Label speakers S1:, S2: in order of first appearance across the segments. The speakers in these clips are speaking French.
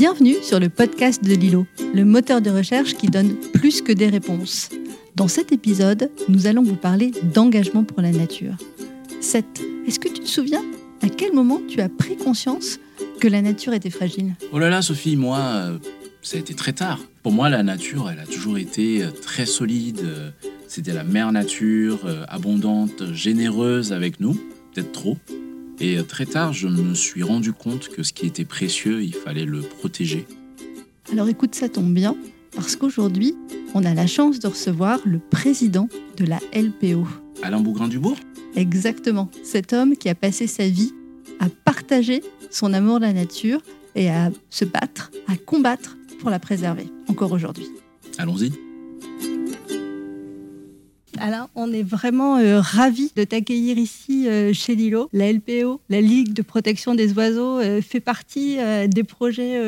S1: Bienvenue sur le podcast de Lilo, le moteur de recherche qui donne plus que des réponses. Dans cet épisode, nous allons vous parler d'engagement pour la nature. Seth, est-ce que tu te souviens à quel moment tu as pris conscience que la nature était fragile?
S2: Oh là là, Sophie, moi, euh, ça a été très tard. Pour moi, la nature, elle a toujours été euh, très solide. Euh, C'était la mère nature, abondante, généreuse avec nous, peut-être trop. Et très tard, je me suis rendu compte que ce qui était précieux, il fallait le protéger.
S1: Alors écoute, ça tombe bien, parce qu'aujourd'hui, on a la chance de recevoir le président de la LPO.
S2: Alain Bougrain-Dubourg?
S1: Exactement, cet homme qui a passé sa vie à partager son amour de la nature et à se battre, à combattre pour la préserver, encore aujourd'hui.
S2: Allons-y.
S1: Alain, on est vraiment euh, ravis de t'accueillir ici euh, chez Lilo. La LPO, la Ligue de protection des oiseaux, euh, fait partie euh, des projets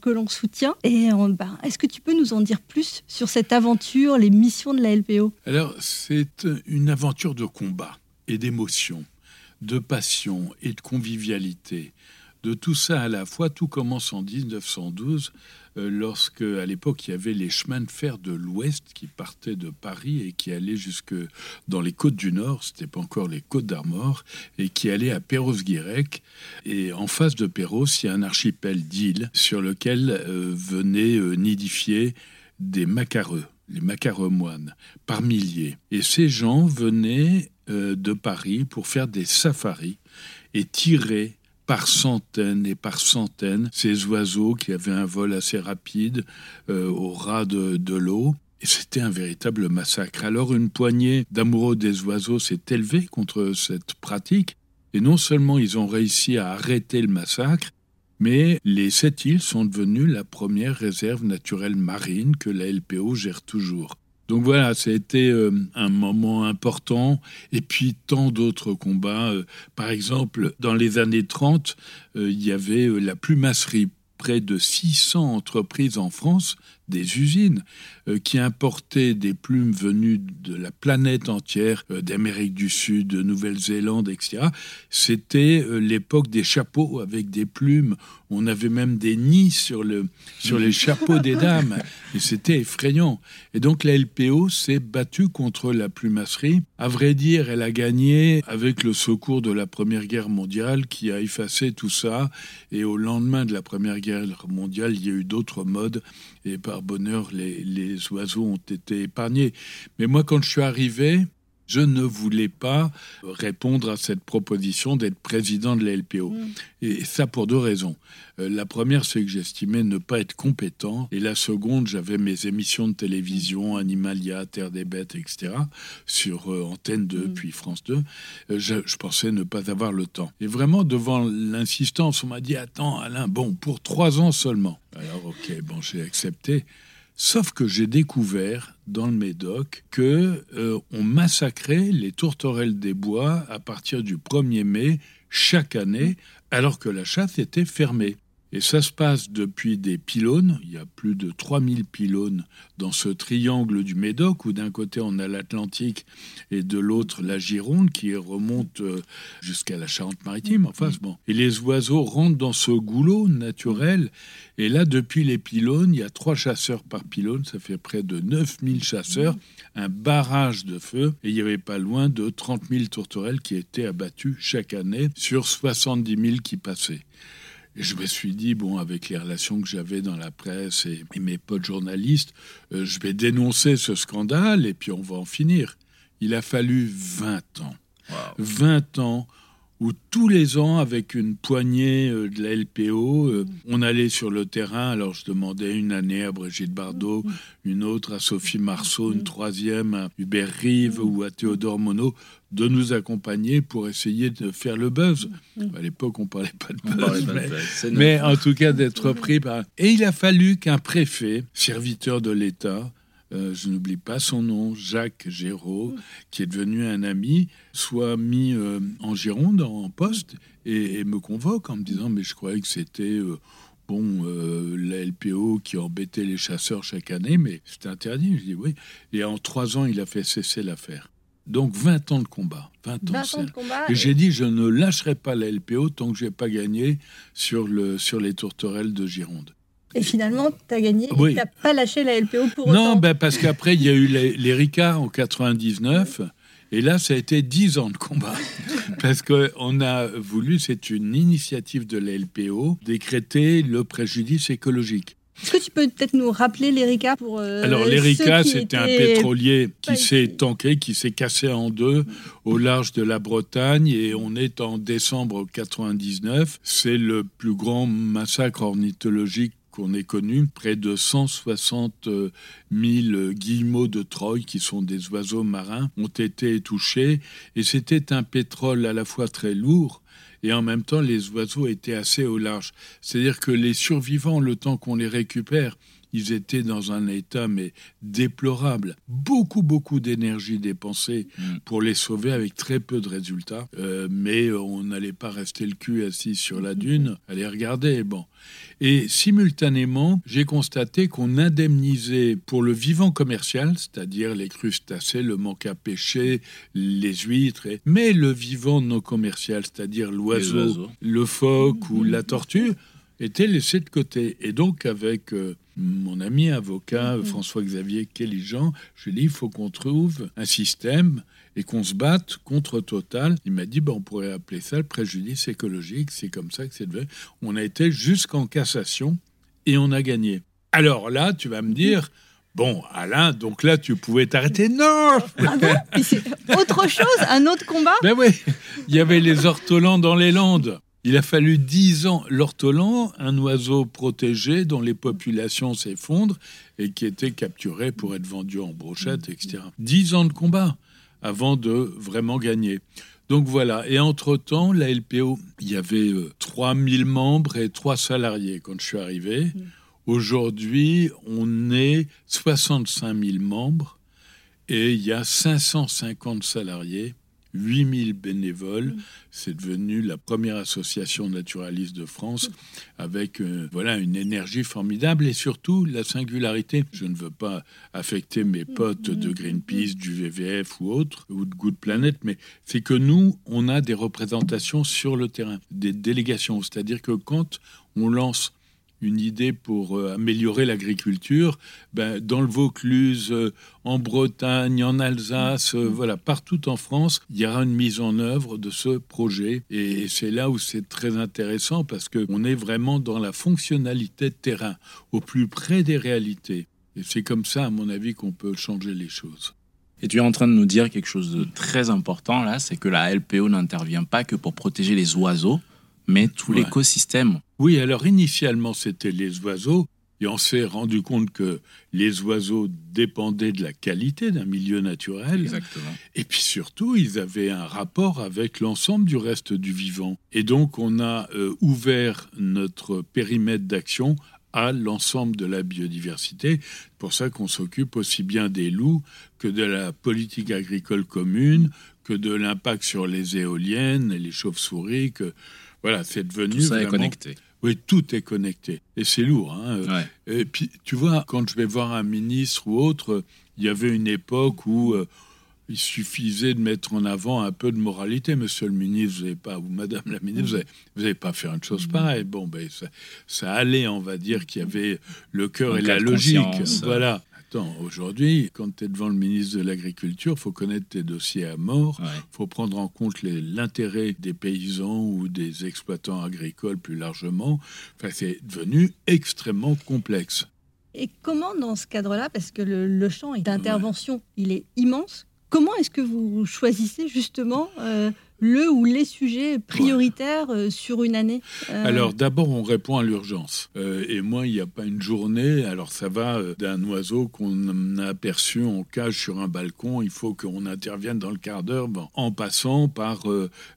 S1: que l'on soutient. Et ben, est-ce que tu peux nous en dire plus sur cette aventure, les missions de la LPO
S3: Alors, c'est une aventure de combat et d'émotion, de passion et de convivialité. De tout ça à la fois, tout commence en 1912, euh, lorsque, à l'époque, il y avait les chemins de fer de l'Ouest qui partaient de Paris et qui allaient jusque dans les côtes du Nord, c'était pas encore les côtes d'Armor, et qui allaient à Perros-Guirec. Et en face de Perros, il y a un archipel d'îles sur lequel euh, venaient euh, nidifier des macareux, les macareux moines, par milliers. Et ces gens venaient euh, de Paris pour faire des safaris et tirer par centaines et par centaines ces oiseaux qui avaient un vol assez rapide euh, au ras de, de l'eau. Et c'était un véritable massacre. Alors une poignée d'amoureux des oiseaux s'est élevée contre cette pratique. Et non seulement ils ont réussi à arrêter le massacre, mais les sept îles sont devenues la première réserve naturelle marine que la LPO gère toujours. Donc voilà, ça a été euh, un moment important. Et puis tant d'autres combats. Euh, par exemple, dans les années 30, euh, il y avait la plumasserie. Près de 600 entreprises en France, des usines, euh, qui importaient des plumes venues de la planète entière, euh, d'Amérique du Sud, de Nouvelle-Zélande, etc. C'était euh, l'époque des chapeaux avec des plumes. On avait même des nids sur, le, sur les chapeaux des dames. Et c'était effrayant. Et donc la LPO s'est battue contre la plumasserie. À vrai dire, elle a gagné avec le secours de la Première Guerre mondiale qui a effacé tout ça. Et au lendemain de la Première Guerre mondiale, il y a eu d'autres modes. Et par bonheur, les, oiseaux ont été épargnés. Mais moi, quand je suis arrivé, je ne voulais pas répondre à cette proposition d'être président de la LPO. Et ça pour deux raisons. Euh, la première, c'est que j'estimais ne pas être compétent. Et la seconde, j'avais mes émissions de télévision, Animalia, Terre des Bêtes, etc., sur euh, Antenne 2,
S1: Mm.
S3: puis France 2. Euh, je, je pensais ne pas avoir le temps. Et vraiment, devant l'insistance, on m'a dit Attends, Alain, bon, pour trois ans seulement. Alors, ok, bon, j'ai accepté. Sauf que j'ai découvert dans le Médoc que euh, on massacrait les tourterelles des bois à partir du 1er mai chaque année, alors que la chasse était fermée. Et ça se passe depuis des pylônes, il y a plus de 3000 pylônes dans ce triangle du Médoc, où d'un côté on a l'Atlantique et de l'autre la Gironde qui remonte euh, jusqu'à la Charente-Maritime. Enfin, bon. Et les oiseaux rentrent dans ce goulot naturel. Et là, depuis les pylônes, il y a trois chasseurs par pylône, ça fait près de 9000 chasseurs, un barrage de feu, et il n'y avait pas loin de 30 000 tourterelles qui étaient abattues chaque année sur 70 000 qui passaient. Et je me suis dit, bon, avec les relations que j'avais dans la presse et, et mes potes journalistes, euh, je vais dénoncer ce scandale et puis on va en finir. Il a fallu 20 ans. 20 ans où tous les ans, avec une poignée euh, de la LPO, euh, on allait sur le terrain. Alors je demandais une année à Brigitte Bardot, une autre à Sophie Marceau, une troisième à Hubert Rive ou à Théodore Monod de nous accompagner pour essayer de faire le buzz. À l'époque, on parlait pas de buzz, mais- mais en tout cas d'être pris par... Et il a fallu qu'un préfet, serviteur de l'État, euh, je n'oublie pas son nom, Jacques Géraud, qui est devenu un ami, soit mis euh, en Gironde, en poste, et, et me convoque en me disant, mais je croyais que c'était... euh, Bon, la LPO qui embêtait les chasseurs chaque année, mais c'était interdit. Je dis oui. Et en trois ans, il a fait cesser l'affaire. Donc 20 ans de combat. 20 ans.
S1: 20
S3: c'est-
S1: ans de combat.
S3: et j'ai dit, je ne lâcherai pas la LPO tant que je n'ai pas gagné sur, le, sur les tourterelles de Gironde.
S1: Et finalement, tu as gagné tu n'as pas lâché la LPO pour autant.
S3: Non, ben parce qu'après, il y a eu les, les en 99. Et là, ça a été dix ans de combat. Parce qu'on a voulu, c'est une initiative de la LPO, décréter le préjudice écologique.
S1: Est-ce que tu peux peut-être nous rappeler l'ERICA pour
S3: euh, Alors l'ERICA, c'était un pétrolier qui s'est tanké, qui s'est cassé en deux au large de la Bretagne et on est en décembre 99. C'est le plus grand massacre ornithologique qu'on ait connu, près de 160 000 guillemots de Troie, qui sont des oiseaux marins, ont été touchés. Et c'était un pétrole à la fois très lourd, et en même temps les oiseaux étaient assez au large. C'est-à-dire que les survivants, le temps qu'on les récupère, ils étaient dans un état mais déplorable. Beaucoup, beaucoup d'énergie dépensée mm. pour les sauver avec très peu de résultats. Euh, mais on n'allait pas rester le cul assis sur la dune, aller regarder. Bon. Et simultanément, j'ai constaté qu'on indemnisait pour le vivant commercial, c'est-à-dire les crustacés, le manque à pêcher, les huîtres, mais le vivant non commercial, c'est-à-dire l'oiseau, le phoque ou la tortue, était laissé de côté. Et donc, avec euh, mon ami avocat mhm. François-Xavier Kelly-Jean, je lui ai dit, il faut qu'on trouve un système et qu'on se batte contre Total. Il m'a dit, ben, on pourrait appeler ça le préjudice écologique. C'est comme ça que c'est devenu. On a été jusqu'en cassation et on a gagné. Alors là, tu vas me dire... Bon, Alain, donc là, tu pouvais t'arrêter. Non
S1: ah Autre chose Un autre combat?
S3: Ben oui, il y avait les ortolans dans les Landes. Il a fallu dix ans. L'ortolan, un oiseau protégé dont les populations s'effondrent et qui était capturé pour être vendu en brochette, etc. Dix ans de combat avant de vraiment gagner. Donc voilà. Et entre-temps, la LPO, il y avait 3000 euh, membres et 3 salariés quand je suis arrivé. Mm. Aujourd'hui, on est 65 000 membres et il y a 550 salariés 8000 bénévoles. Mm. C'est devenu la première association naturaliste de France mm. avec euh, voilà une énergie formidable et surtout la singularité. Je ne veux pas affecter mes mm. potes de Greenpeace, du VVF ou autres, ou de Good Planet, mais c'est que nous, on a des représentations sur le terrain, des délégations. C'est-à-dire que quand on lance une idée pour euh, améliorer l'agriculture, ben, dans le Vaucluse, euh, en Bretagne, en Alsace, euh, voilà, partout en France, il y aura une mise en œuvre de ce projet. Et c'est là où c'est très intéressant parce qu'on est vraiment dans la fonctionnalité de terrain, au plus près des réalités. Et c'est comme ça, à mon avis, qu'on peut changer les choses.
S2: Et tu es en train de nous dire quelque chose de très important là, c'est que la LPO n'intervient pas que pour protéger les oiseaux, mais tout l'écosystème.
S3: Oui, alors initialement c'était les oiseaux, et on s'est rendu compte que les oiseaux dépendaient de la qualité d'un milieu naturel.
S2: Exactement.
S3: Et puis surtout, ils avaient un rapport avec l'ensemble du reste du vivant. Et donc, on a euh, ouvert notre périmètre d'action à l'ensemble de la biodiversité. C'est pour ça qu'on s'occupe aussi bien des loups que de la politique agricole commune, que de l'impact sur les éoliennes et les chauves-souris, que voilà, c'est devenu. Tout
S2: ça est connecté.
S3: Oui, tout est connecté. Et c'est lourd. Hein. Et puis, tu vois, quand je vais voir un ministre ou autre, il y avait une époque où euh, il suffisait de mettre en avant un peu de moralité. Monsieur le ministre, vous n'avez pas, ou Madame la ministre, vous n'avez pas faire une chose mm. pareille. Bon, ben, ça, ça allait, on va dire, qu'il y avait le cœur et la logique. Voilà aujourd'hui, quand tu es devant le ministre de l'Agriculture, il faut connaître tes dossiers à mort, il faut prendre en compte l'intérêt des paysans ou des exploitants agricoles plus largement. Enfin, c'est devenu extrêmement complexe.
S1: Et comment, dans ce cadre-là, parce que le, champ d'intervention, il est immense, comment est-ce que vous choisissez justement euh, le ou les sujets prioritaires euh, sur une année
S3: euh, Alors d'abord, on répond à l'urgence. Euh, et moi, il n'y a pas une journée, alors ça va d'un oiseau qu'on a aperçu en cage sur un balcon, il faut qu'on intervienne dans le quart d'heure, en passant par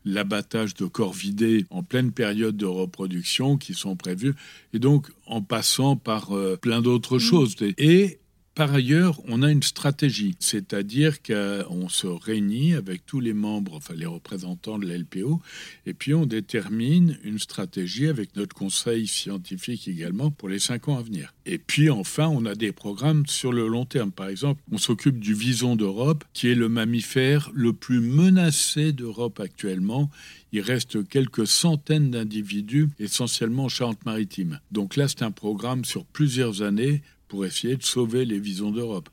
S3: l'abattage de corvidés en pleine période de reproduction qui sont prévus, et donc en passant par plein d'autres mmh. choses. Et Par ailleurs, on a une stratégie, c'est-à-dire qu'on se réunit avec tous les membres, enfin les représentants de la LPO, et puis on détermine une stratégie avec notre conseil scientifique également pour les cinq ans à venir. Et puis enfin, on a des programmes sur le long terme. Par exemple, on s'occupe du vison d'Europe, qui est le mammifère le plus menacé d'Europe actuellement. Il reste quelques centaines d'individus, essentiellement en Charente-Maritime. Donc là, c'est un programme sur plusieurs années pour essayer de sauver les visons d'Europe.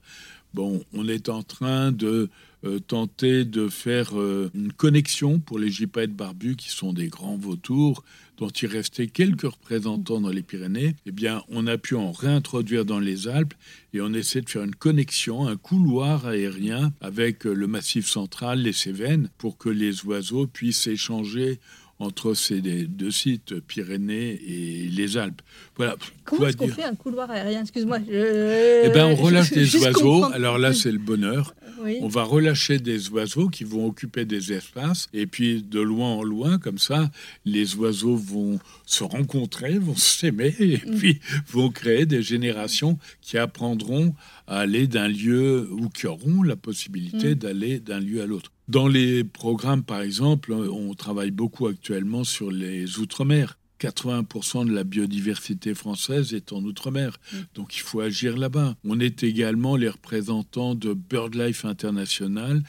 S3: Bon, on est en train de euh, tenter de faire euh, une connexion pour les gypaètes barbus, qui sont des grands vautours, dont il restait quelques représentants dans les Pyrénées. Eh bien, on a pu en réintroduire dans les Alpes et on essaie de faire une connexion, un couloir aérien avec euh, le Massif central, les Cévennes, pour que les oiseaux puissent échanger entre ces deux sites, Pyrénées et les Alpes.
S1: Voilà. Comment est-ce qu'on fait un couloir aérien? Excuse-moi.
S3: Eh ben, on relâche des oiseaux. Alors là, c'est le bonheur. On va relâcher des oiseaux qui vont occuper des espaces. Et puis, de loin en loin, comme ça, les oiseaux vont se rencontrer, vont s'aimer, et mm. puis vont créer des générations qui apprendront à aller d'un lieu ou qui auront la possibilité mm. d'aller d'un lieu à l'autre. Dans les programmes, par exemple, on travaille beaucoup actuellement sur les Outre-mer. 80% de la biodiversité française est en Outre-mer. Mm. Donc il faut agir là-bas. On est également les représentants de BirdLife International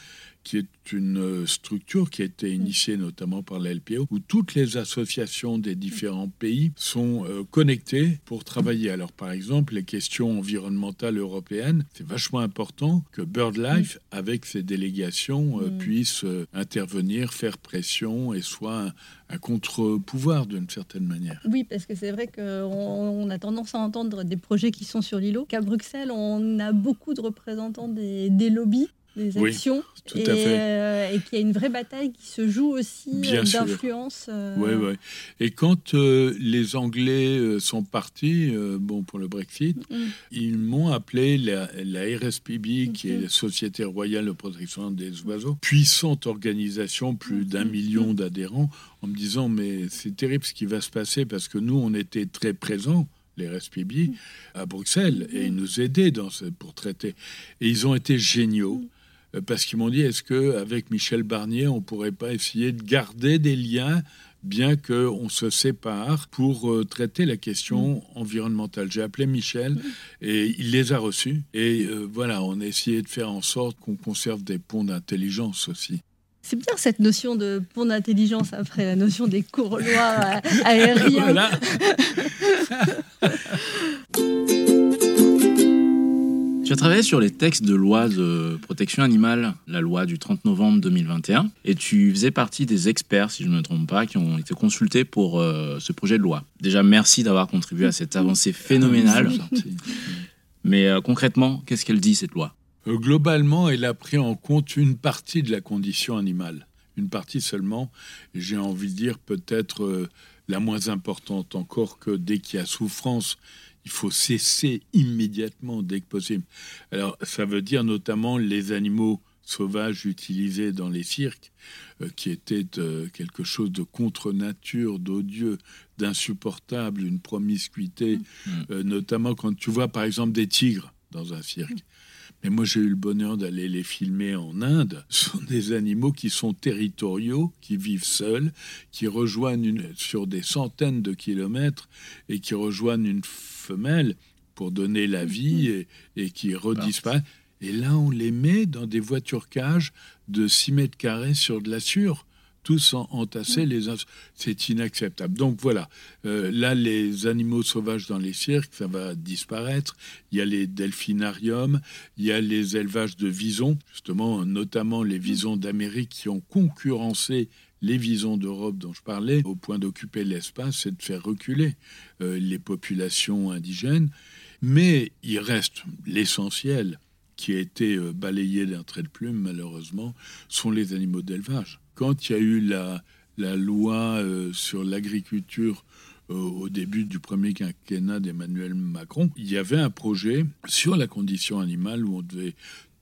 S3: qui est une euh, structure qui a été mm. initiée notamment par la LPO, où toutes les associations des différents pays sont euh, connectées pour travailler. Alors par exemple, les questions environnementales européennes, c'est vachement important que BirdLife, mm. avec ses délégations, euh, mm. puisse intervenir, faire pression et soit un, contre-pouvoir d'une certaine manière.
S1: Oui, parce que c'est vrai qu'on a tendance à entendre des projets qui sont sur l'îlot, qu'à Bruxelles, on a beaucoup de représentants des, des lobbies des actions
S3: tout et, à fait.
S1: Euh, et qu'il y a une vraie bataille qui se joue aussi euh, d'influence. Euh.
S3: Oui, oui. Et quand les Anglais sont partis, bon pour le Brexit, mm. ils m'ont appelé la, RSPB, qui est la Société royale de protection des oiseaux, puissante organisation, plus d'un mm. million d'adhérents, en me disant mais c'est terrible ce qui va se passer parce que nous on était très présents les RSPB mm. à Bruxelles et ils nous aidaient dans ce, pour traiter. Et ils ont été géniaux. Euh, parce qu'ils m'ont dit est-ce que avec Michel Barnier, on pourrait pas essayer de garder des liens bien qu'on se sépare pour euh, traiter la question mm. environnementale? J'ai appelé Michel mm. et il les a reçus. Et euh, voilà, on a essayé de faire en sorte qu'on conserve des ponts d'intelligence aussi.
S1: C'est bien cette notion de pont d'intelligence après la notion des couloirs aériens.
S2: Tu as travaillé sur les textes de loi de protection animale, la loi du 30 novembre 2021, et tu faisais partie des experts, si je ne me trompe pas, qui ont été consultés pour euh, ce projet de loi. Déjà, merci d'avoir contribué à cette avancée phénoménale. Mais euh, concrètement, qu'est-ce qu'elle dit, cette loi?
S3: Euh, Globalement, elle a pris en compte une partie de la condition animale. Une partie seulement, j'ai envie de dire peut-être la moins importante encore que dès qu'il y a souffrance, il faut cesser immédiatement dès que possible. Alors, ça veut dire notamment les animaux sauvages utilisés dans les cirques, euh, qui étaient euh, quelque chose de contre-nature, d'odieux, d'insupportable, une promiscuité, mmh. euh, notamment quand tu vois par exemple des tigres dans un cirque. Mais moi, j'ai eu le bonheur d'aller les filmer en Inde. Ce sont des animaux qui sont territoriaux, qui vivent seuls, qui rejoignent sur des centaines de kilomètres et qui rejoignent une femelle pour donner la vie mhm. et, qui redisparaissent. Et là, on les met dans des voitures cages de 6 mètres carrés sur de la sûre tous entassés les uns. C'est inacceptable. Donc voilà, euh, là, les animaux sauvages dans les cirques, ça va disparaître. Il y a les delphinariums, il y a les élevages de visons, justement, notamment les visons d'Amérique qui ont concurrencé les visons d'Europe dont je parlais, au point d'occuper l'espace et de faire reculer euh, les populations indigènes. Mais il reste l'essentiel qui a été euh, balayé d'un trait de plume, malheureusement, sont les animaux d'élevage quand il y a eu la, loi euh, sur l'agriculture euh, au début du premier quinquennat d'Emmanuel Macron, il y avait un projet sur la condition animale où on devait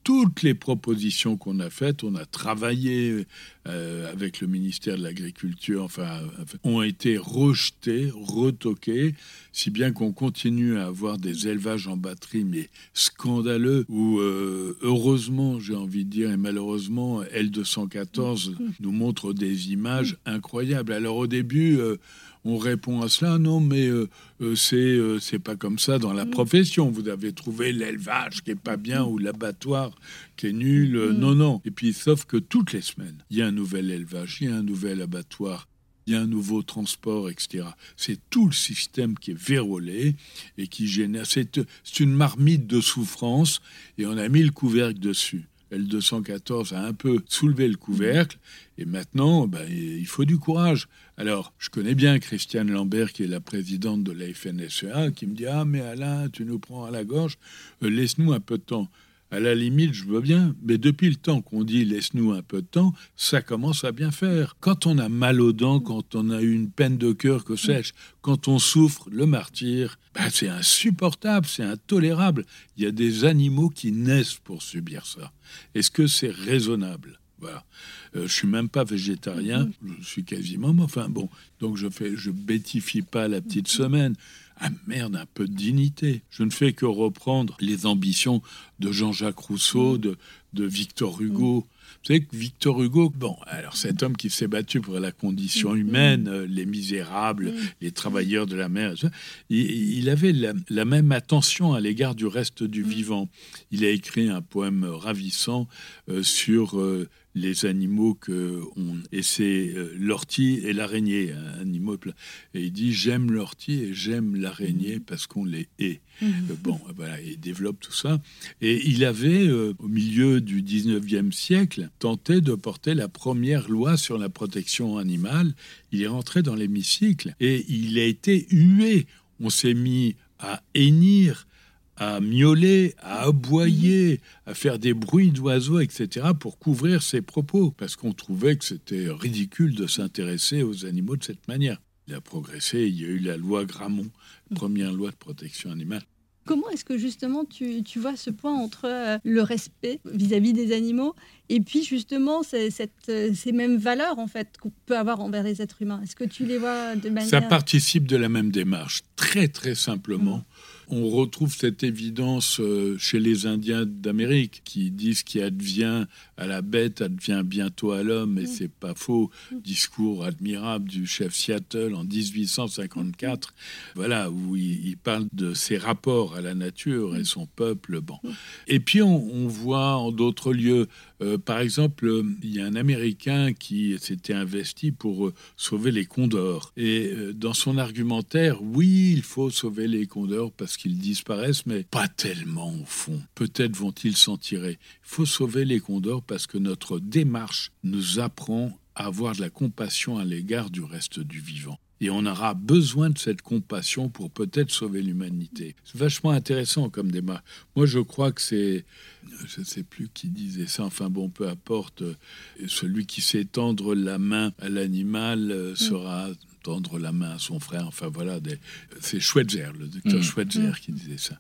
S3: toutes les propositions qu'on a faites, on a travaillé euh, avec le ministère de l'Agriculture, enfin, ont été rejetées, retoquées, si bien qu'on continue à avoir des élevages en batterie, mais scandaleux, où euh, heureusement, j'ai envie de dire, et malheureusement, L214 nous montre des images incroyables. Alors au début, euh, on répond à cela, non, mais euh, euh, c'est euh, c'est pas comme ça dans la mm. profession. Vous avez trouvé l'élevage qui est pas bien ou l'abattoir qui est nul. Mm. Non, non. Et puis, sauf que toutes les semaines, il y a un nouvel élevage, il y a un nouvel abattoir, il y a un nouveau transport, etc. C'est tout le système qui est vérolé et qui génère. C'est une marmite de souffrance et on a mis le couvercle dessus. L214 a un peu soulevé le couvercle, et maintenant, ben, il faut du courage. Alors, je connais bien Christiane Lambert, qui est la présidente de la FNSEA, qui me dit Ah, mais Alain, tu nous prends à la gorge, euh, laisse-nous un peu de temps. À la limite, je veux bien, mais depuis le temps qu'on dit laisse-nous un peu de temps, ça commence à bien faire. Quand on a mal aux dents, quand on a une peine de cœur, que sais-je, quand on souffre, le martyr, ben c'est insupportable, c'est intolérable. Il y a des animaux qui naissent pour subir ça. Est-ce que c'est raisonnable? Voilà. Euh, je suis même pas végétarien, je suis quasiment, enfin bon, donc je fais, je bêtifie pas la petite semaine. Ah merde, un peu de dignité. Je ne fais que reprendre les ambitions de Jean-Jacques Rousseau, de, de Victor Hugo. Vous savez que Victor Hugo, bon, alors cet homme qui s'est battu pour la condition humaine, euh, les misérables, les travailleurs de la mer, il, avait la, même attention à l'égard du reste du vivant. Il a écrit un poème ravissant euh, sur euh, les animaux que on et c'est euh, l'ortie et l'araignée animaux et il dit j'aime l'ortie et j'aime l'araignée mhm. parce qu'on les hait. Mhm. euh, bon voilà il développe tout ça. Et il avait euh, au milieu du 19e siècle tenté de porter la première loi sur la protection animale. Il est rentré dans l'hémicycle et il a été hué. On s'est mis à hennir à miauler, à aboyer, à faire des bruits d'oiseaux, etc., pour couvrir ses propos, parce qu'on trouvait que c'était ridicule de s'intéresser aux animaux de cette manière. Il a progressé, il y a eu la loi Gramont, première loi de protection animale.
S1: Comment est-ce que justement tu, vois ce point entre euh, le respect vis-à-vis des animaux et puis justement euh, ces mêmes valeurs en fait qu'on peut avoir envers les êtres humains? Est-ce que tu les vois de manière...
S3: Ça participe de la même démarche, très très simplement. Mmh on retrouve cette évidence euh, chez les Indiens d'Amérique qui disent qu'il advient à la bête advient bientôt à l'homme, et mm. c'est pas faux. Mm. Discours admirable du chef Seattle en 1854, voilà, où il, parle de ses rapports à la nature et mm. son peuple. Bon. Et puis on, voit en d'autres lieux, euh, par exemple, il y a un Américain qui s'était investi pour euh, sauver les condors. Et dans son argumentaire, oui, il faut sauver les condors parce qu'ils disparaissent, mais pas tellement au fond. Peut-être vont-ils s'en tirer. Il faut sauver les condors parce que notre démarche nous apprend à avoir de la compassion à l'égard du reste du vivant. Et on aura besoin de cette compassion pour peut-être sauver l'humanité. C'est vachement intéressant comme démarche. Moi, je crois que c'est, je ne sais plus qui disait ça, enfin bon, peu importe, celui qui sait tendre la main à l'animal euh, sera tendre la main à son frère. Enfin voilà, c'est Schweitzer, le docteur mmh. Schweitzer qui disait ça.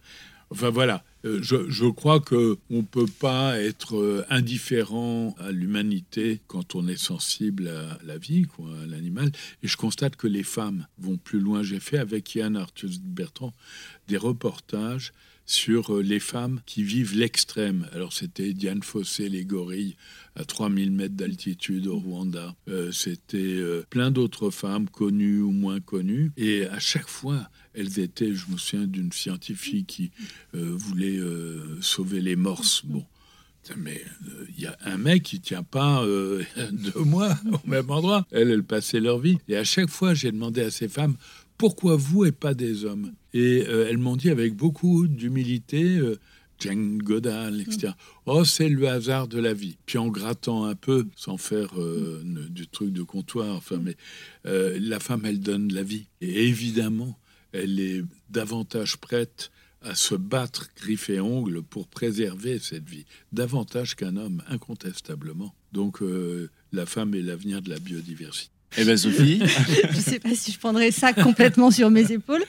S3: Enfin voilà, euh, je, crois que on peut pas être euh, indifférent à l'humanité quand on est sensible à la vie, quoi, à l'animal. Et je constate que les femmes vont plus loin. J'ai fait avec Yann Arthus Bertrand des reportages sur euh, les femmes qui vivent l'extrême. Alors c'était Diane Fossé, les gorilles, à 3000 mètres d'altitude au Rwanda. c'était plein d'autres femmes, connues ou moins connues. Et à chaque fois, elles étaient, je me souviens d'une scientifique qui euh, voulait euh, sauver les morses. Bon, mais euh, il y a un mec qui tient pas deux mois au même endroit. Elles, elles passaient leur vie. Et à chaque fois, j'ai demandé à ces femmes pourquoi vous et pas des hommes? Et elles m'ont dit avec beaucoup d'humilité. Jane Goodall, etc. Oh, c'est le hasard de la vie. Puis en grattant un peu, sans faire du truc de comptoir, enfin, mais la femme, elle donne la vie. Et évidemment, elle est davantage prête à se battre griffes et ongles pour préserver cette vie, davantage qu'un homme, incontestablement. Donc euh, la femme est l'avenir de la biodiversité.
S2: Eh bien, Sophie
S1: Je ne sais pas si je prendrais ça complètement sur mes épaules.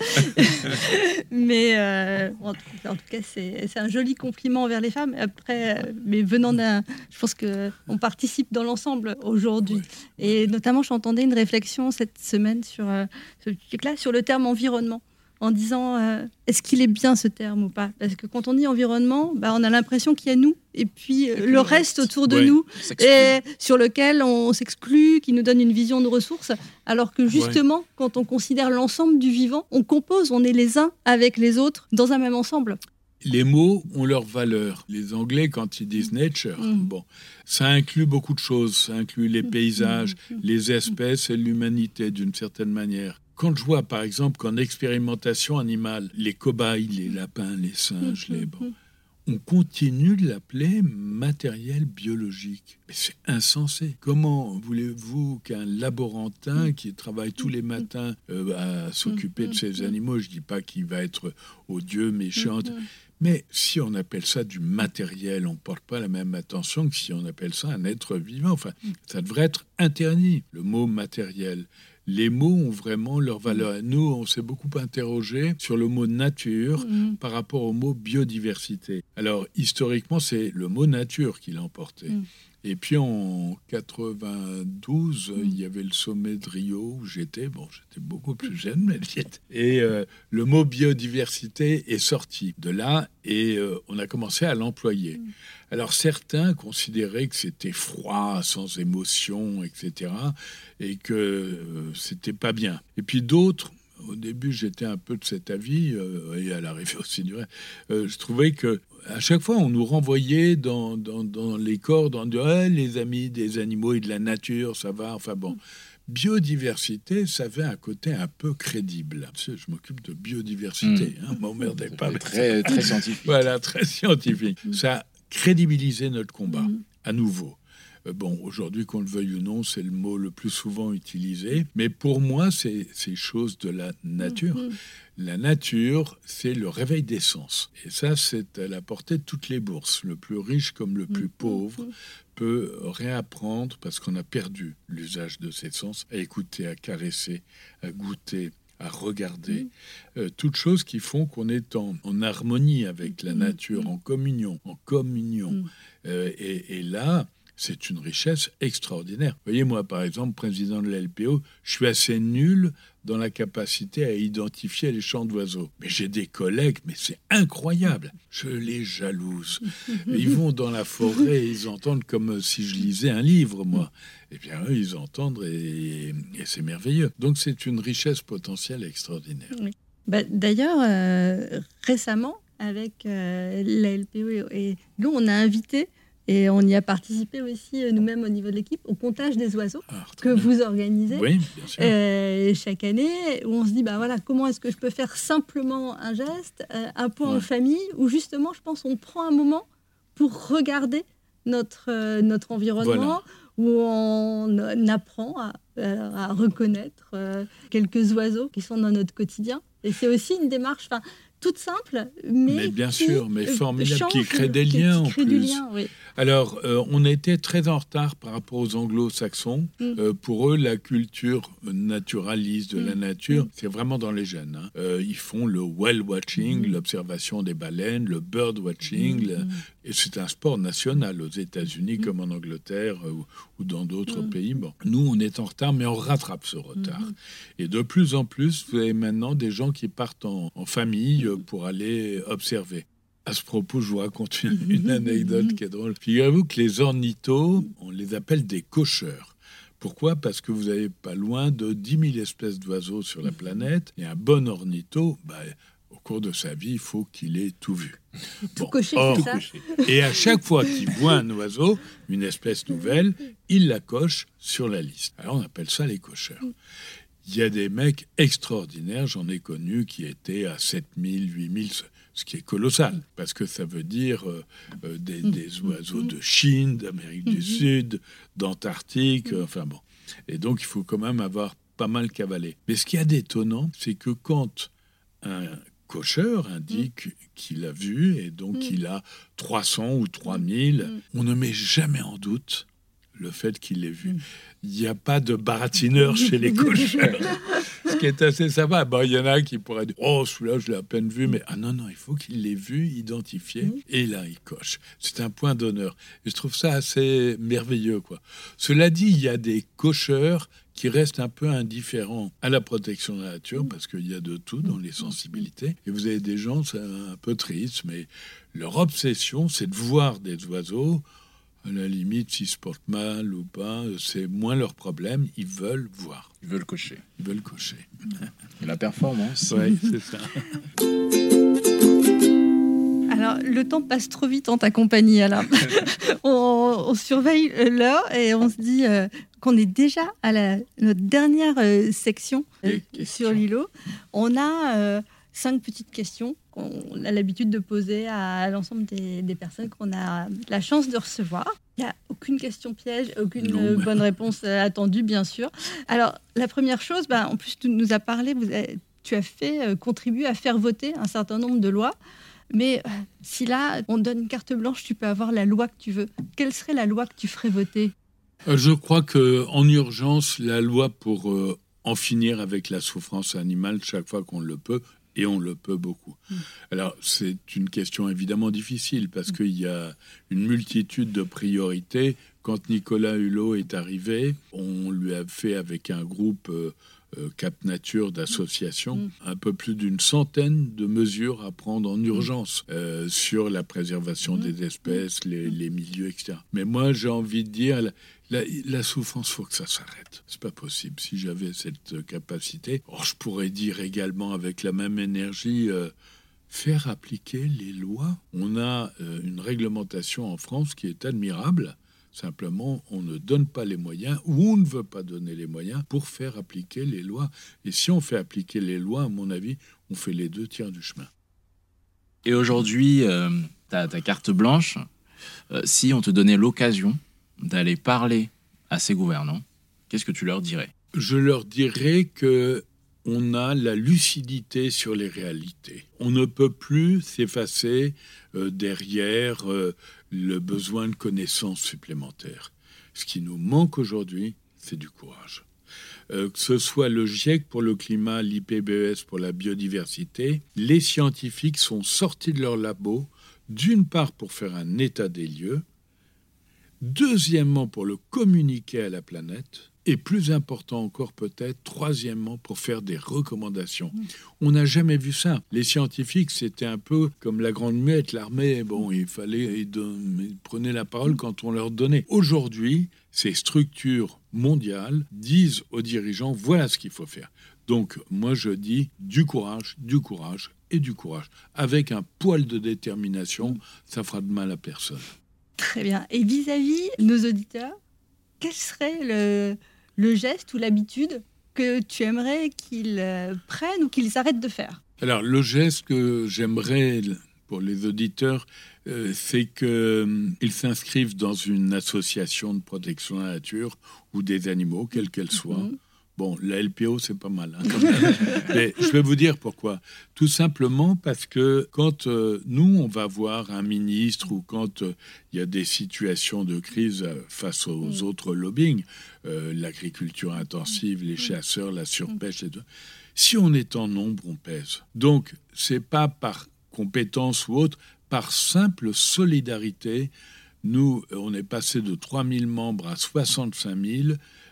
S1: mais euh, en, tout, cas, c'est un joli compliment envers les femmes. Après, euh, mais venant d'un. Je pense qu'on participe dans l'ensemble aujourd'hui. Et notamment, j'entendais une réflexion cette semaine sur, euh, là, sur le terme environnement en disant euh, est-ce qu'il est bien ce terme ou pas? Parce que quand on dit environnement, bah, on a l'impression qu'il y a nous et puis euh, le, reste, autour de nous et sur lequel on s'exclut, qui nous donne une vision de ressources, alors que justement, quand on considère l'ensemble du vivant, on compose, on est les uns avec les autres dans un même ensemble.
S3: Les mots ont leur valeur. Les Anglais, quand ils disent nature, mm. bon, ça inclut beaucoup de choses. Ça inclut les mm. paysages, mm. les espèces et l'humanité d'une certaine manière. Quand je vois, par exemple, qu'en expérimentation animale, les cobayes, les lapins, les singes, les bons, on continue de l'appeler matériel biologique. C'est insensé. Comment voulez-vous qu'un laborantin qui travaille tous les matins euh, à s'occuper de ces animaux, je ne dis pas qu'il va être odieux, méchant, mais si on appelle ça du matériel, on ne porte pas la même attention que si on appelle ça un être vivant. Enfin, ça devrait être interdit, le mot matériel les mots ont vraiment leur valeur. Nous, on s'est beaucoup interrogé sur le mot nature mm. par rapport au mot biodiversité. Alors, historiquement, c'est le mot nature qui l'a emporté. Mm. Et puis en 92, mm. il y avait le sommet de Rio où j'étais. Bon, j'étais beaucoup plus jeune, mais Et euh, le mot biodiversité est sorti de là et euh, on a commencé à l'employer. Mm. Alors certains considéraient que c'était froid, sans émotion, etc. et que euh, c'était pas bien. Et puis d'autres au début, j'étais un peu de cet avis, et à l'arrivée aussi du je trouvais que à chaque fois, on nous renvoyait dans, dans, les corps, dans les amis des animaux et de la nature, ça va. Enfin bon, biodiversité, ça avait un côté un peu crédible. je m'occupe de biodiversité, mmh. hein, m'emmerdez pas.
S2: Très, très scientifique.
S3: voilà, très scientifique. Mm. Ça a crédibilisé notre combat, mm. à nouveau. Euh, bon, aujourd'hui, qu'on le veuille ou non, c'est le mot le plus souvent utilisé. Mais pour moi, c'est ces choses de la nature. Mm-hmm. La nature, c'est le réveil des sens. Et ça, c'est à la portée de toutes les bourses. Le plus riche comme le plus mm-hmm. pauvre peut réapprendre, parce qu'on a perdu l'usage de ses sens, à écouter, à caresser, à goûter, à regarder, euh, toutes choses qui font qu'on est en, harmonie avec la nature, en communion, en communion. Mm. Euh, et, là, c'est une richesse extraordinaire. Vous voyez, moi, par exemple, président de la LPO, je suis assez nul dans la capacité à identifier les chants d'oiseaux. Mais j'ai des collègues, mais c'est incroyable. Je les jalouse. Ils vont dans la forêt et ils entendent comme si je lisais un livre, moi. Eh bien, eux, ils entendent et, c'est merveilleux. Donc, c'est une richesse potentielle extraordinaire.
S1: Bah, d'ailleurs, euh, récemment, avec euh, la LPO et nous, on a invité et on y a participé aussi euh, nous-mêmes au niveau de l'équipe au comptage des oiseaux ah, que vous organisez. Euh, chaque année, où on se dit bah voilà comment est-ce que je peux faire simplement un geste, euh, un point en famille, où justement je pense on prend un moment pour regarder notre notre environnement, où on apprend à, à reconnaître quelques oiseaux qui sont dans notre quotidien. Et c'est aussi une démarche toute simple, mais,
S3: bien sûr, mais formidable, qui crée des liens en plus. Alors, euh, on était très en retard par rapport aux anglo-saxons. Mm. Euh, pour eux, la culture naturaliste de la mm. nature, mm. c'est vraiment dans les gènes. Hein. Euh, ils font le whale watching, l'observation des baleines, le bird watching, et c'est un sport national aux États-Unis comme en Angleterre ou, dans d'autres pays. Bon, nous, on est en retard, mais on rattrape ce retard. Et de plus en plus, vous avez maintenant des gens qui partent en famille pour aller observer. À ce propos, je vous raconte une, anecdote qui est drôle. Figurez-vous que les ornithos, on les appelle des cocheurs. Pourquoi? Parce que vous n'avez pas loin de 10 000 espèces d'oiseaux sur la planète. Et un bon ornitho, bah, au cours de sa vie, il faut qu'il ait tout vu.
S1: Tout coché, c'est ça
S3: Et à chaque fois qu'il voit un oiseau, une espèce nouvelle, il la coche sur la liste. Alors on appelle ça les cocheurs. Il y a des mecs extraordinaires, j'en ai connu qui étaient à 7000, 8000, ce qui est colossal, parce que ça veut dire euh, euh, des, des, oiseaux de Chine, d'Amérique du Sud, d'Antarctique, enfin bon. Et donc il faut quand même avoir pas mal cavalé. Mais ce qui est d'étonnant, c'est que quand un cocheur indique qu'il a vu et donc il a 300 ou 3000, on ne met jamais en doute le fait qu'il l'ait vu. Il n'y a pas de baratineur chez les cocheurs. Ce qui est assez sympa. Bon, il y en a qui pourraient dire Oh, celui-là, je l'ai à peine vu. Mais ah non, non, il faut qu'il l'ait vu, identifié. Et là, il coche. C'est un point d'honneur. Et je trouve ça assez merveilleux. quoi. Cela dit, il y a des cocheurs qui restent un peu indifférents à la protection de la nature, parce qu'il y a de tout dans les sensibilités. Et vous avez des gens, c'est un peu triste, mais leur obsession, c'est de voir des oiseaux à la limite, s'ils se portent mal ou pas, c'est moins leur problème. Ils veulent voir.
S2: Ils veulent cocher.
S3: Ils veulent cocher.
S2: Et la performance.
S3: Oui, c'est ça.
S1: Alors, le temps passe trop vite en ta compagnie, Alain. on, surveille l'heure et on se dit euh, qu'on est déjà à la, notre dernière euh, section euh, sur l'îlot. On a cinq petites questions qu'on a l'habitude de poser à l'ensemble des, personnes qu'on a la chance de recevoir. Il n'y a aucune question piège, aucune bonne réponse attendue, bien sûr. Alors, la première chose, bah, en plus, tu nous as parlé, vous tu as fait euh, contribuer à faire voter un certain nombre de lois. Mais euh, si là, on donne une carte blanche, tu peux avoir la loi que tu veux. Quelle serait la loi que tu ferais voter?
S3: euh, Je crois que en urgence, la loi pour en finir avec la souffrance animale chaque fois qu'on le peut et on le peut beaucoup. Mm. Alors, c'est une question évidemment difficile parce mm. qu'il y a une multitude de priorités. Quand Nicolas Hulot est arrivé, on lui a fait avec un groupe euh, euh, Cap Nature d'associations mm. un peu plus d'une centaine de mesures à prendre en urgence euh, sur la préservation des espèces, les, les, milieux, etc. Mais moi, j'ai envie de dire, la, la souffrance, faut que ça s'arrête. C'est pas possible. Si j'avais cette capacité, or, je pourrais dire également avec la même énergie. Euh, faire appliquer les lois. On a euh, une réglementation en France qui est admirable. Simplement, on ne donne pas les moyens ou on ne veut pas donner les moyens pour faire appliquer les lois. Et si on fait appliquer les lois, à mon avis, on fait les deux tiers du chemin.
S2: Et aujourd'hui, euh, ta, carte blanche, si on te donnait l'occasion d'aller parler à ces gouvernants, qu'est-ce que tu leur dirais?
S3: Je leur dirais que on a la lucidité sur les réalités. On ne peut plus s'effacer euh, derrière euh, le besoin de connaissances supplémentaires. Ce qui nous manque aujourd'hui, c'est du courage. Euh, que ce soit le GIEC pour le climat, l'IPBES pour la biodiversité, les scientifiques sont sortis de leur labo, d'une part pour faire un état des lieux, Deuxièmement, pour le communiquer à la planète. Et plus important encore peut-être, troisièmement, pour faire des recommandations. Mm. On n'a jamais vu ça. Les scientifiques, c'était un peu comme la grande muette, l'armée. Bon, il fallait, ils, prenaient la parole quand on leur donnait. Aujourd'hui, ces structures mondiales disent aux dirigeants, voilà ce qu'il faut faire. Donc, moi, je dis du courage, du courage et du courage. Avec un poil de détermination, ça fera de mal à personne.
S1: Très bien. Et vis-à-vis de nos auditeurs, quel serait le, geste ou l'habitude que tu aimerais qu'ils euh, prennent ou qu'ils arrêtent de faire?
S3: Alors, le geste que j'aimerais pour les auditeurs, euh, c'est qu'ils euh, s'inscrivent dans une association de protection de la nature ou des animaux, quelle qu'elle soit. Mhm. Bon, la LPO, c'est pas mal. Hein, Mais je vais vous dire pourquoi. Tout simplement parce que quand euh, nous, on va voir un ministre ou quand euh, il y a des situations de crise euh, face aux mm. autres lobbying, l'agriculture intensive, les mm. chasseurs, la surpêche, et tout, si on est en nombre, on pèse. Donc, c'est pas par compétence ou autre, par simple solidarité. Nous, on est passé de 3000 membres à 65 000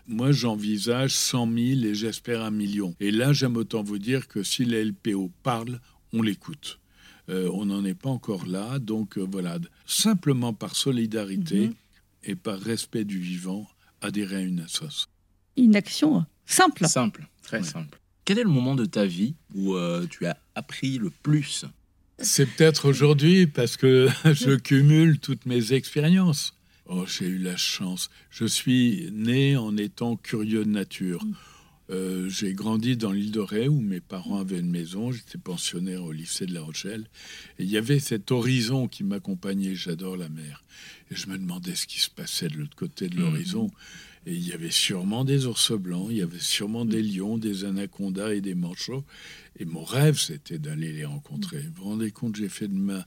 S3: moi, j'envisage 100 000 et j'espère un million. Et là, j'aime autant vous dire que si les LPO parlent, on l'écoute. Euh, on n'en est pas encore là. Donc euh, voilà, simplement par solidarité mhm. et par respect du vivant, adhérer à une association.
S1: Une action simple.
S2: Simple, très simple. Quel est le moment de ta vie où euh, tu as appris le plus?
S3: C'est peut-être aujourd'hui parce que je cumule toutes mes expériences. Oh, j'ai eu la chance. Je suis né en étant curieux de nature. Mm. Euh, j'ai grandi dans l'île de Ré où mes parents avaient une maison. J'étais pensionnaire au lycée de La Rochelle. Et il y avait cet horizon qui m'accompagnait. J'adore la mer. Et je me demandais ce qui se passait de l'autre côté de mm. l'horizon. Et il y avait sûrement des ours blancs, il y avait sûrement des mm. lions, des anacondas et des manchots. Et mon rêve, c'était d'aller les rencontrer. Vous vous rendez compte, j'ai fait de ma,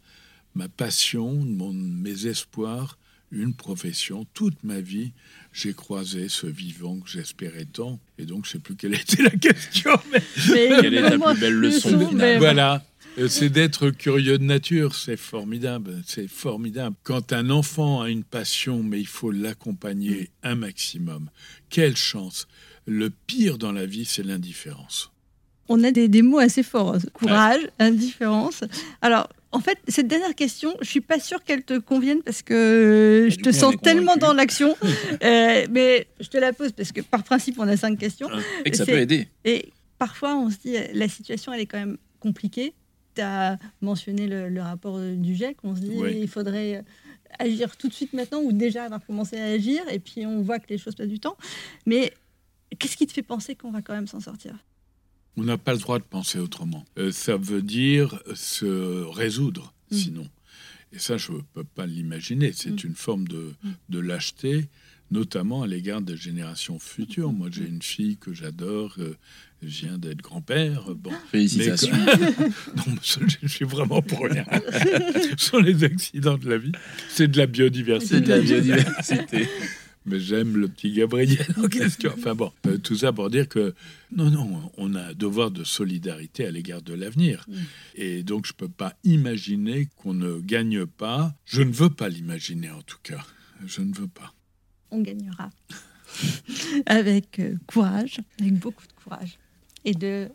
S3: ma passion, de mon, mes espoirs, une profession. Toute ma vie, j'ai croisé ce vivant que j'espérais tant. Et donc, je ne sais plus quelle était la question.
S2: Mais... quelle est ta plus belle leçon
S3: Voilà. Euh, c'est d'être curieux de nature, c'est formidable, c'est formidable. Quand un enfant a une passion, mais il faut l'accompagner un maximum, quelle chance. Le pire dans la vie, c'est l'indifférence.
S1: On a des, mots assez forts, courage, indifférence. Alors, en fait, cette dernière question, je suis pas sûre qu'elle te convienne parce que je te sens tellement dans l'action. Euh, mais je te la pose parce que par principe, on a cinq questions.
S2: Et que ça peut aider.
S1: Et parfois, on se dit, la situation, elle est quand même compliquée. Tu as mentionné le, rapport du GIEC. On se dit, il faudrait agir tout de suite maintenant ou déjà avoir commencé à agir. Et puis, on voit que les choses passent du temps. Mais qu'est-ce qui te fait penser qu'on va quand même s'en sortir?
S3: On n'a pas le droit de penser autrement. Euh, ça veut dire se résoudre, mm. sinon. Et ça, je ne peux pas l'imaginer. C'est mm. une forme de, mm. de, lâcheté, notamment à l'égard des générations futures. Moi, j'ai une fille que j'adore. Euh, je viens d'être grand-père. Bon,
S2: Félicitations.
S3: non, je suis vraiment pour rien. Ce sont les accidents de la vie. C'est de la biodiversité.
S2: C'est de la biodiversité
S3: mais j'aime le petit Gabriel en question. Enfin bon, euh, tout ça pour dire que non, non, on a un devoir de solidarité à l'égard de l'avenir. Mm. Et donc je ne peux pas imaginer qu'on ne gagne pas. Je ne veux pas l'imaginer en tout cas. Je ne veux pas.
S1: On gagnera. avec euh, courage, avec beaucoup de courage. Et de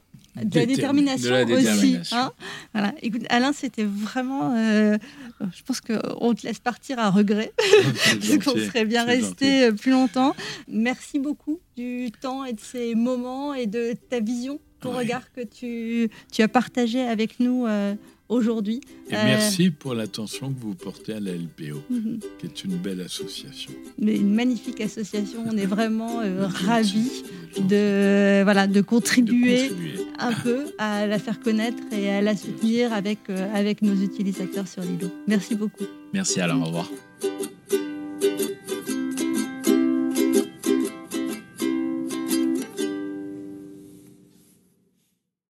S1: de la détermination, aussi. Hein. voilà. Écoute, Alain, c'était vraiment. Euh, je pense qu'on te laisse partir à regret, parce qu'on serait bien resté euh, plus longtemps. Merci beaucoup du temps et de ces moments et de ta vision, ton regard que tu, tu, as partagé avec nous. Euh, aujourd'hui.
S3: Et merci pour l'attention que vous portez à la LPO, mhm. qui est une belle association.
S1: Mais une magnifique association. On est vraiment ravis de, voilà, de contribuer, un peu à la faire connaître et à la soutenir avec, euh, avec nos utilisateurs sur Lido. Merci beaucoup.
S2: Merci Alain, au revoir.